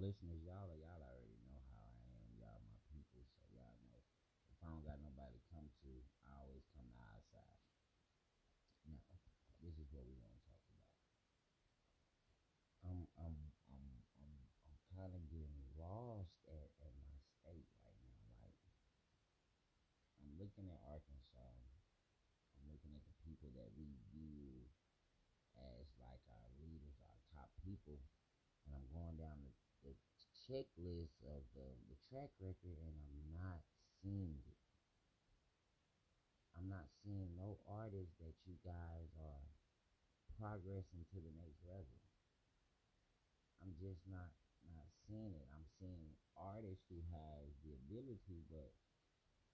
listeners, y'all y'all already know how I am. Y'all my people, so y'all know if I don't got nobody to come to, I always come to our side. Now, this is what we want to talk about. I'm I'm I'm I'm I'm kind of getting lost at, at my state right now. Like I'm looking at Arkansas. I'm looking at the people that we view as like our leaders, our top people, and I'm going down the, the checklist of the, the track record, and I'm not seeing it. I'm not seeing no artists that you guys are progressing to the next level. I'm just not not seeing it. I'm seeing artists who have the ability, but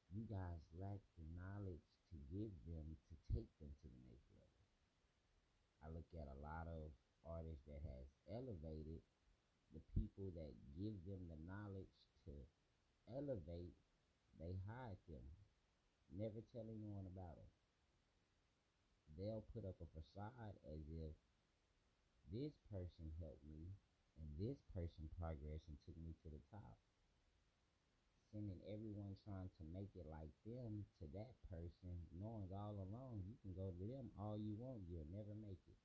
you guys lack the knowledge to give them to take them to the next level. I look at a lot of artists that has elevated the people that give them the knowledge to elevate, they hide them. Never tell anyone about them. They'll put up a facade as if this person helped me and this person progressed and took me to the top. Sending everyone trying to make it like them to that person, knowing all along you can go to them all you want, you'll never make it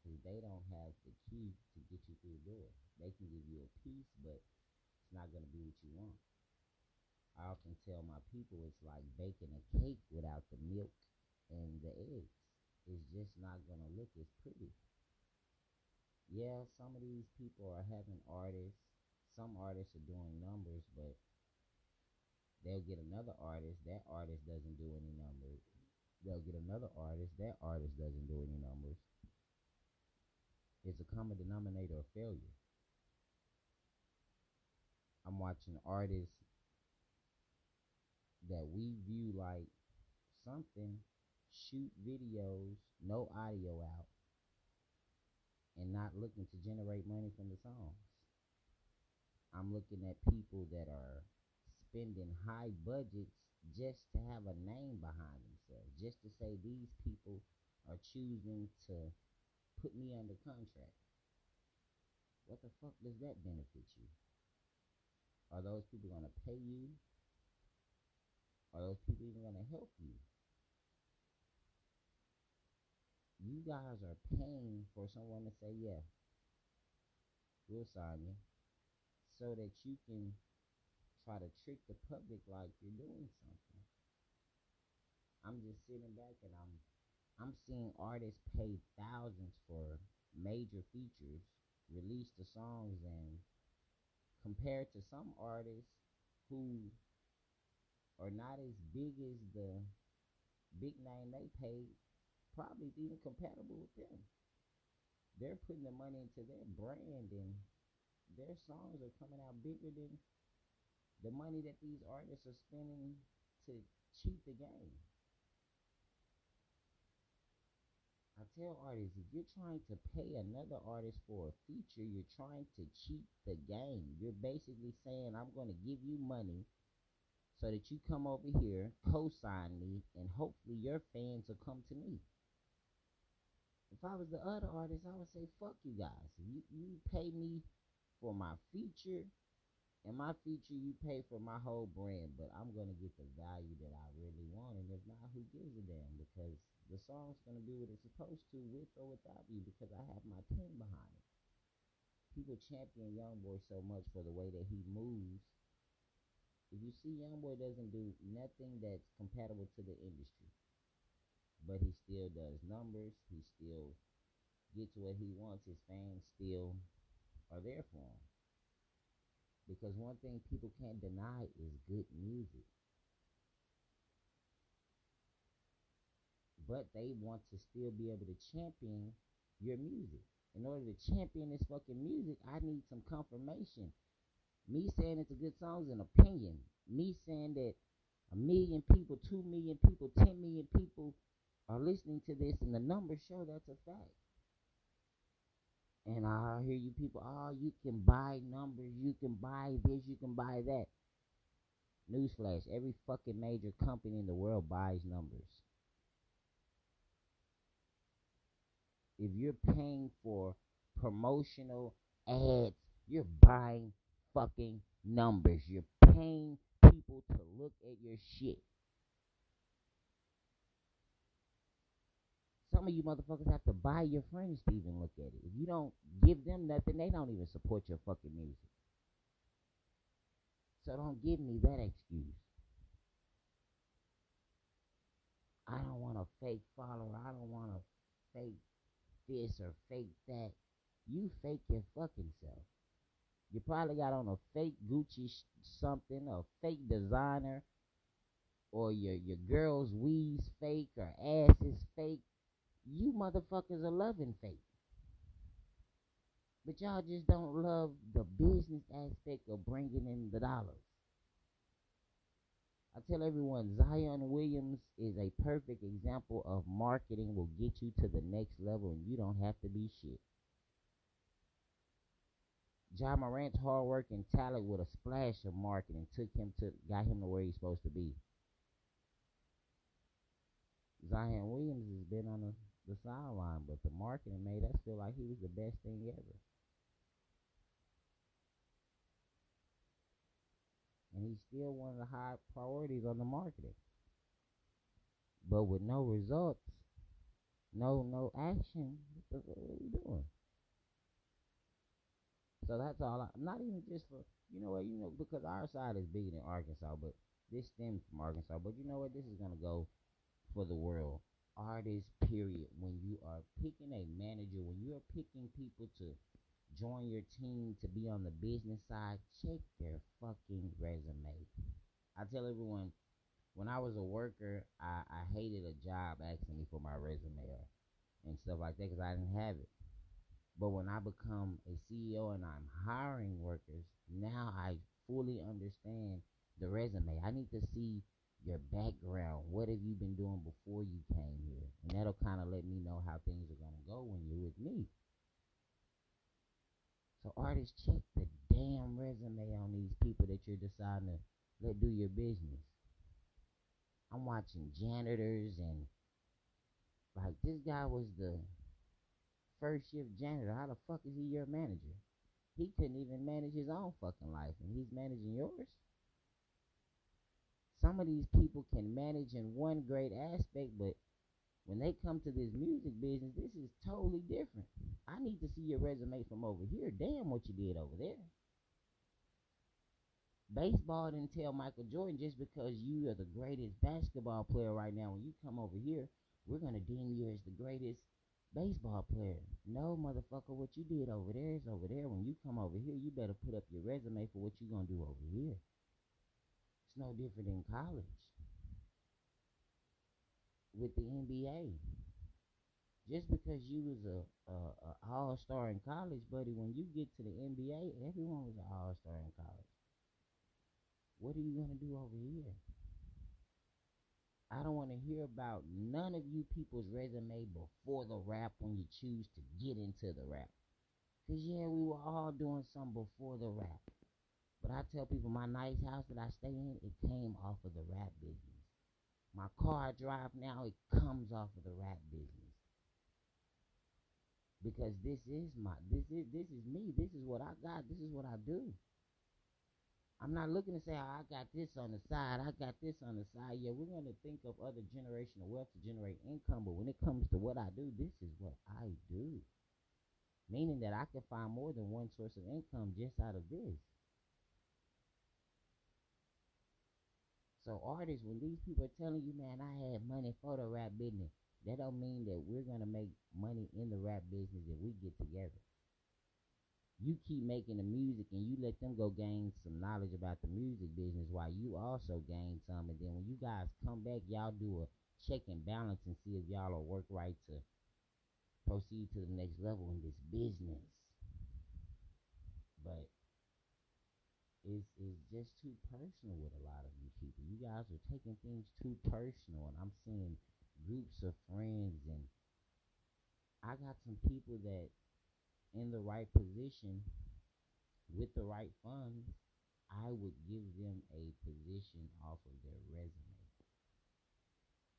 because they don't have the key to get you through the door. They can give you a piece, but it's not going to be what you want. I often tell my people it's like baking a cake without the milk and the eggs. It's just not going to look as pretty. Yeah, some of these people are having artists. Some artists are doing numbers, but they'll get another artist. That artist doesn't do any numbers. They'll get another artist. That artist doesn't do any numbers is a common denominator of failure. I'm watching artists that we view like something shoot videos, no audio out, and not looking to generate money from the songs. I'm looking at people that are spending high budgets just to have a name behind themselves, just to say these people are choosing to put me under contract. What the fuck does that benefit you? Are those people going to pay you? Are those people even going to help you? You guys are paying for someone to say, yeah, we'll sign you. So that you can try to trick the public like you're doing something. I'm just sitting back and I'm I'm seeing artists pay thousands for major features, release the songs, and compared to some artists who are not as big as the big name they paid, probably even compatible with them. They're putting the money into their brand and their songs are coming out bigger than the money that these artists are spending to cheat the game. I tell artists if you're trying to pay another artist for a feature, you're trying to cheat the game. You're basically saying, I'm going to give you money so that you come over here, co sign me, and hopefully your fans will come to me. If I was the other artist, I would say, fuck you guys. You, you pay me for my feature, and my feature you pay for my whole brand, but I'm going to get the value that I really want. And if not, who gives a damn? Because the song's gonna do what it's supposed to with or without you because I have my team behind it. People champion Youngboy so much for the way that he moves. If you see Youngboy doesn't do nothing that's compatible to the industry, but he still does numbers. He still gets what he wants. His fans still are there for him. Because one thing people can't deny is good music. But they want to still be able to champion your music. In order to champion this fucking music, I need some confirmation. Me saying it's a good song is an opinion. Me saying that a million people, two million people, ten million people are listening to this, and the numbers show that's a fact. And I hear you people, oh, you can buy numbers, you can buy this, you can buy that. Newsflash: Every fucking major company in the world buys numbers. If you're paying for promotional ads, You're buying fucking numbers. You're paying people to look at your shit. Some of you motherfuckers have to buy your friends to even look at it. If you don't give them nothing, they don't even support your fucking music. So don't give me that excuse. I don't want a fake follower. I don't want a fake this or fake that. You fake your fucking self. You probably got on a fake Gucci sh- something, a fake designer, or your your girl's weave's fake or ass is fake. You motherfuckers are loving fake. But y'all just don't love the business aspect of bringing in the dollars. I tell everyone Zion Williams is a perfect example of marketing will get you to the next level and you don't have to be shit. Ja Morant's hard work and talent with a splash of marketing took him to got him to where he's supposed to be. Zion Williams has been on the, the sideline, but the marketing made us feel like he was the best thing ever. And he's still one of the high priorities on the marketing. But with no results, no no action, what, are we doing? So that's all. I, not even just for you know what you know because our side is bigger than Arkansas, but this stems from Arkansas. But you know what? This is gonna go for the world. Artists, period. When you are picking a manager, when you are picking people to join your team to be on the business side, check their fucking resume. I tell everyone, when I was a worker, I, I hated a job asking me for my resume and stuff like that because I didn't have it. But when I become a CEO and I'm hiring workers, now I fully understand the resume. I need to see your background. What have you been doing before you came here? And that'll kind of let me know how things are going to go when you're with me. So artists, check the damn resume on these people that you're deciding to let do your business. I'm watching janitors and like this guy was the first shift janitor. How the fuck is he your manager? He couldn't even manage his own fucking life, and he's managing yours. Some of these people can manage in one great aspect, but when they come to this music business, this is totally different. I need to see your resume from over here. Damn what you did over there. Baseball didn't tell Michael Jordan just because you are the greatest basketball player right now. When you come over here, we're gonna deem you as the greatest baseball player. No, motherfucker, what you did over there is over there. When you come over here, you better put up your resume for what you're gonna do over here. It's no different in college with the NBA. Just because you was a, a, a all star in college, buddy, when you get to the NBA, everyone was an all star in college. What are you gonna do over here? I don't want to hear about none of you people's resume before the rap when you choose to get into the rap. Cause yeah, we were all doing something before the rap. But I tell people my nice house that I stay in, it came off of the rap business. My car drive now, it comes off of the rap business. Because this is my this is this is me. This is what I got. This is what I do. I'm not looking to say oh, I got this on the side, I got this on the side. Yeah, we're gonna think of other generational wealth to generate income, but when it comes to what I do, this is what I do. Meaning that I can find more than one source of income just out of this. So artists, when these people are telling you, man, I have money for the rap business, that don't mean that we're gonna make money in the rap business if we get together you keep making the music and you let them go gain some knowledge about the music business while you also gain some. And then when you guys come back, y'all do a check and balance and see if y'all will work right to proceed to the next level in this business. But it's, it's just too personal with a lot of you people. You guys are taking things too personal, and I'm seeing groups of friends, and I got some people that in the right position with the right funds, I would give them a position off of their resume.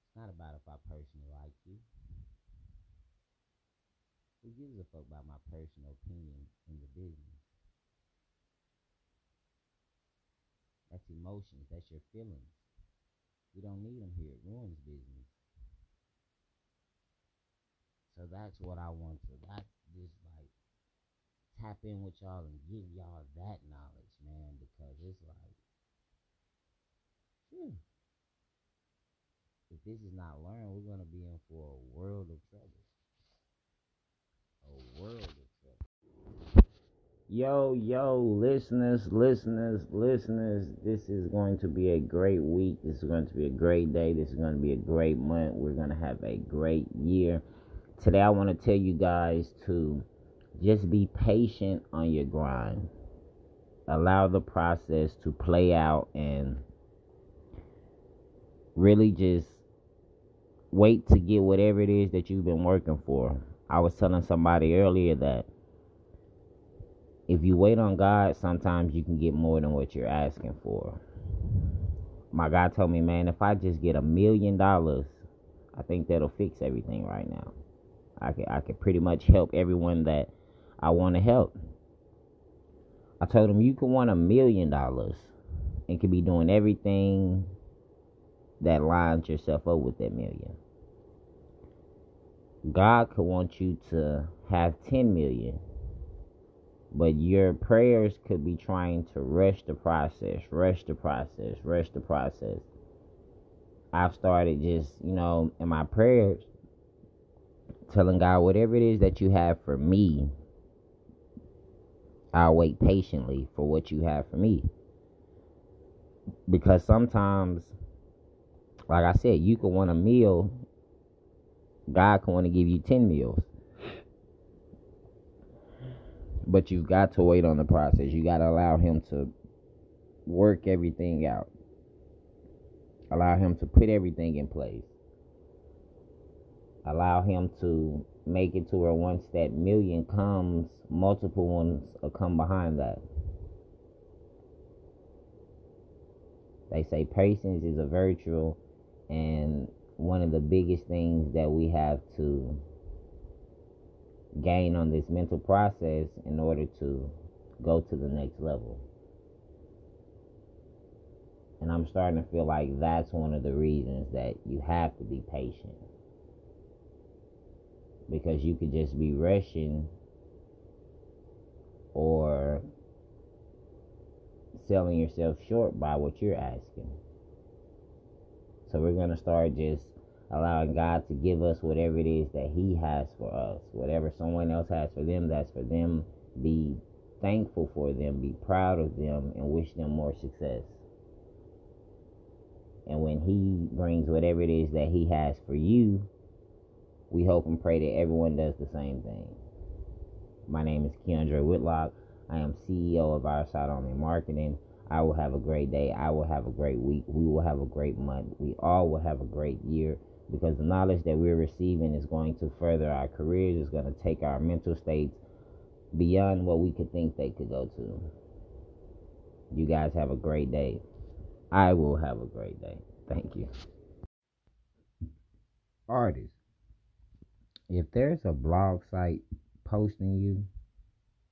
It's not about if I personally like you. Who gives a fuck about my personal opinion in the business? Emotions. That's your feelings. We don't need them here. It ruins business. So that's what I want to. That's just like tap in with y'all and give y'all that knowledge, man, because it's like, phew. If this is not learned, we're gonna be in for a world of trouble. A world. Yo, yo, listeners, listeners, listeners, this is going to be a great week. This is going to be a great day. This is going to be a great month. We're going to have a great year. Today, I want to tell you guys to just be patient on your grind. Allow the process to play out and really just wait to get whatever it is that you've been working for. I was telling somebody earlier that if you wait on God, sometimes you can get more than what you're asking for. My God told me, man, if I just get a million dollars, I think that'll fix everything right now. I could I could pretty much help everyone that I want to help. I told him you could want a million dollars and could be doing everything that lines yourself up with that million. God could want you to have 10 million but your prayers could be trying to rush the process, rush the process, rush the process. I've started just, you know, in my prayers, telling God, whatever it is that you have for me, I'll wait patiently for what you have for me. Because sometimes, like I said, you can want a meal, God can want to give you 10 meals but you've got to wait on the process. You got to allow him to work everything out. Allow him to put everything in place. Allow him to make it to where once that million comes, multiple ones will come behind that. They say patience is a virtue, and one of the biggest things that we have to gain on this mental process in order to go to the next level. And I'm starting to feel like that's one of the reasons that you have to be patient. Because you could just be rushing or selling yourself short by what you're asking. So we're going to start just allowing God to give us whatever it is that He has for us. Whatever someone else has for them, that's for them. Be thankful for them, be proud of them, and wish them more success. And when He brings whatever it is that He has for you, we hope and pray that everyone does the same thing. My name is Keandre Whitlock. I am CEO of Our Side Only Marketing. I will have a great day. I will have a great week. We will have a great month. We all will have a great year because the knowledge that we're receiving is going to further our careers, is going to take our mental states beyond what we could think they could go to. You guys have a great day. I will have a great day. Thank you. Artists, if there's a blog site posting you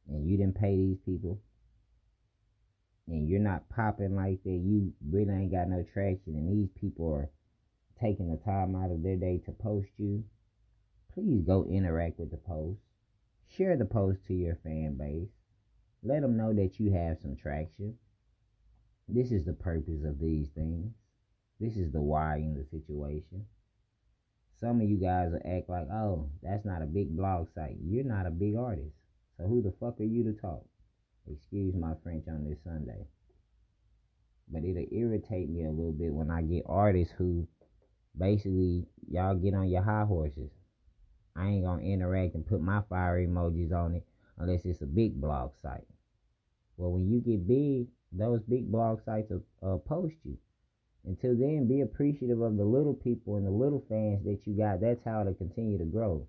and you didn't pay these people and you're not popping like that, you really ain't got no traction, and these people are taking the time out of their day to post you, please go interact with the post. Share the post to your fan base. Let them know that you have some traction. This is the purpose of these things. This is the why in the situation. Some of you guys will act like, oh, that's not a big blog site. You're not a big artist. So who the fuck are you to talk? Excuse my French on this Sunday. But it'll irritate me a little bit when I get artists who basically y'all get on your high horses. I ain't gonna interact and put my fire emojis on it unless it's a big blog site. Well, when you get big, those big blog sites will uh, post you. Until then, be appreciative of the little people and the little fans that you got. That's how to continue to grow.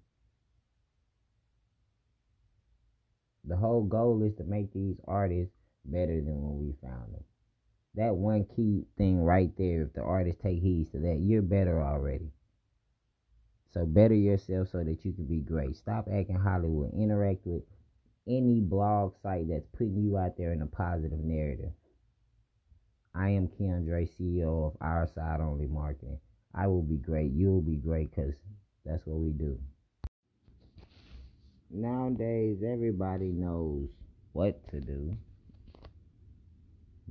The whole goal is to make these artists better than when we found them that one key thing right there, if the artist take heed to that, you're better already. So better yourself so that you can be great. Stop acting Hollywood. Interact with any blog site that's putting you out there in a positive narrative. I am Keandre, CEO of Our Side Only Marketing. I will be great. You'll be great because that's what we do. Nowadays, everybody knows what to do,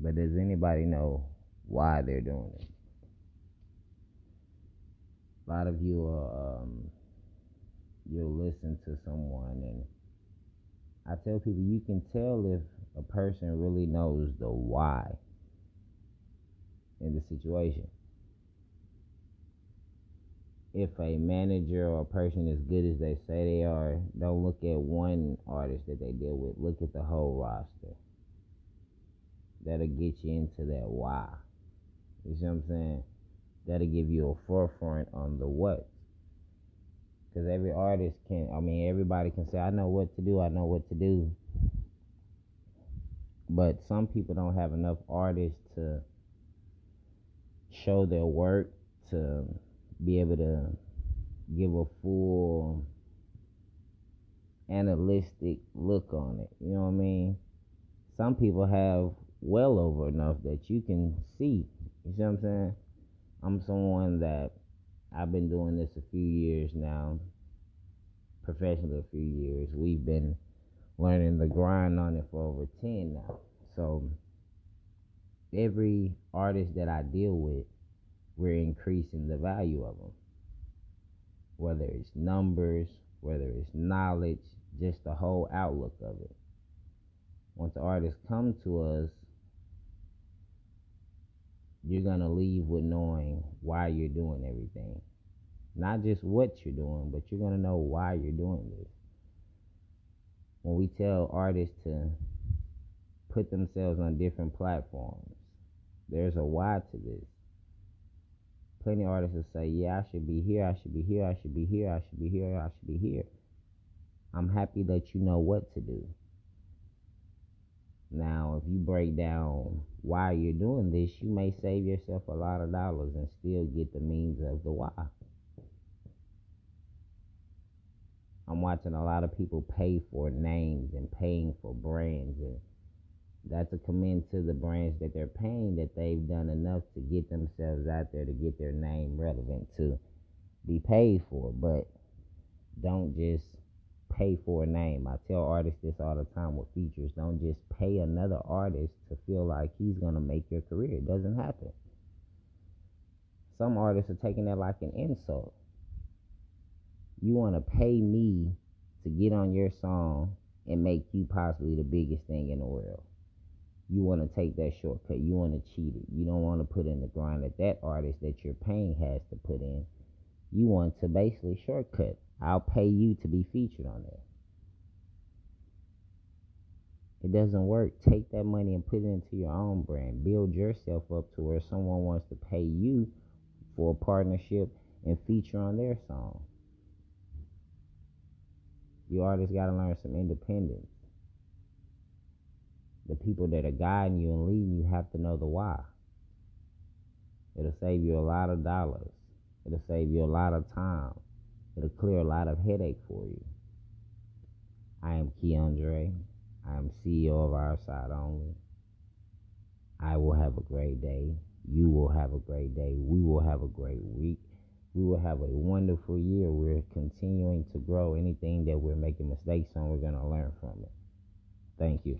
but does anybody know why they're doing it? A lot of you are, um, you'll listen to someone, and I tell people you can tell if a person really knows the why in the situation. If a manager or a person as good as they say they are, don't look at one artist that they deal with. Look at the whole roster. That'll get you into that why. You see what I'm saying? That'll give you a forefront on the what. Because every artist can, I mean, everybody can say, I know what to do, I know what to do. But some people don't have enough artists to show their work, to be able to give a full analytic look on it. You know what I mean? Some people have well over enough that you can see. You see what I'm saying? I'm someone that I've been doing this a few years now, professionally a few years. We've been learning the grind on it for over 10 now. So every artist that I deal with, we're increasing the value of them. Whether it's numbers, whether it's knowledge, just the whole outlook of it. Once the artists come to us, you're going to leave with knowing why you're doing everything. Not just what you're doing, but you're going to know why you're doing this. When we tell artists to put themselves on different platforms, there's a why to this. Plenty of artists will say, Yeah, I should be here, I should be here, I should be here, I should be here, I should be here. I'm happy that you know what to do. Now, if you break down why you're doing this, you may save yourself a lot of dollars and still get the means of the why. I'm watching a lot of people pay for names and paying for brands and that's a commend to the brands that they're paying that they've done enough to get themselves out there to get their name relevant to be paid for but don't just pay for a name. I tell artists this all the time with features. Don't just pay another artist to feel like he's to make your career. It doesn't happen. Some artists are taking that like an insult. You want to pay me to get on your song and make you possibly the biggest thing in the world. You want to take that shortcut. You want to cheat it. You don't want to put in the grind that that artist that you're paying has to put in. You want to basically shortcut I'll pay you to be featured on there. It doesn't work. Take that money and put it into your own brand. Build yourself up to where someone wants to pay you for a partnership and feature on their song. You artists got to learn some independence. The people that are guiding you and leading you have to know the why. It'll save you a lot of dollars. It'll save you a lot of time. It'll clear a lot of headache for you. I am Keandre. I am CEO of Our Side Only. I will have a great day. You will have a great day. We will have a great week. We will have a wonderful year. We're continuing to grow. Anything that we're making mistakes on, we're going to learn from it. Thank you.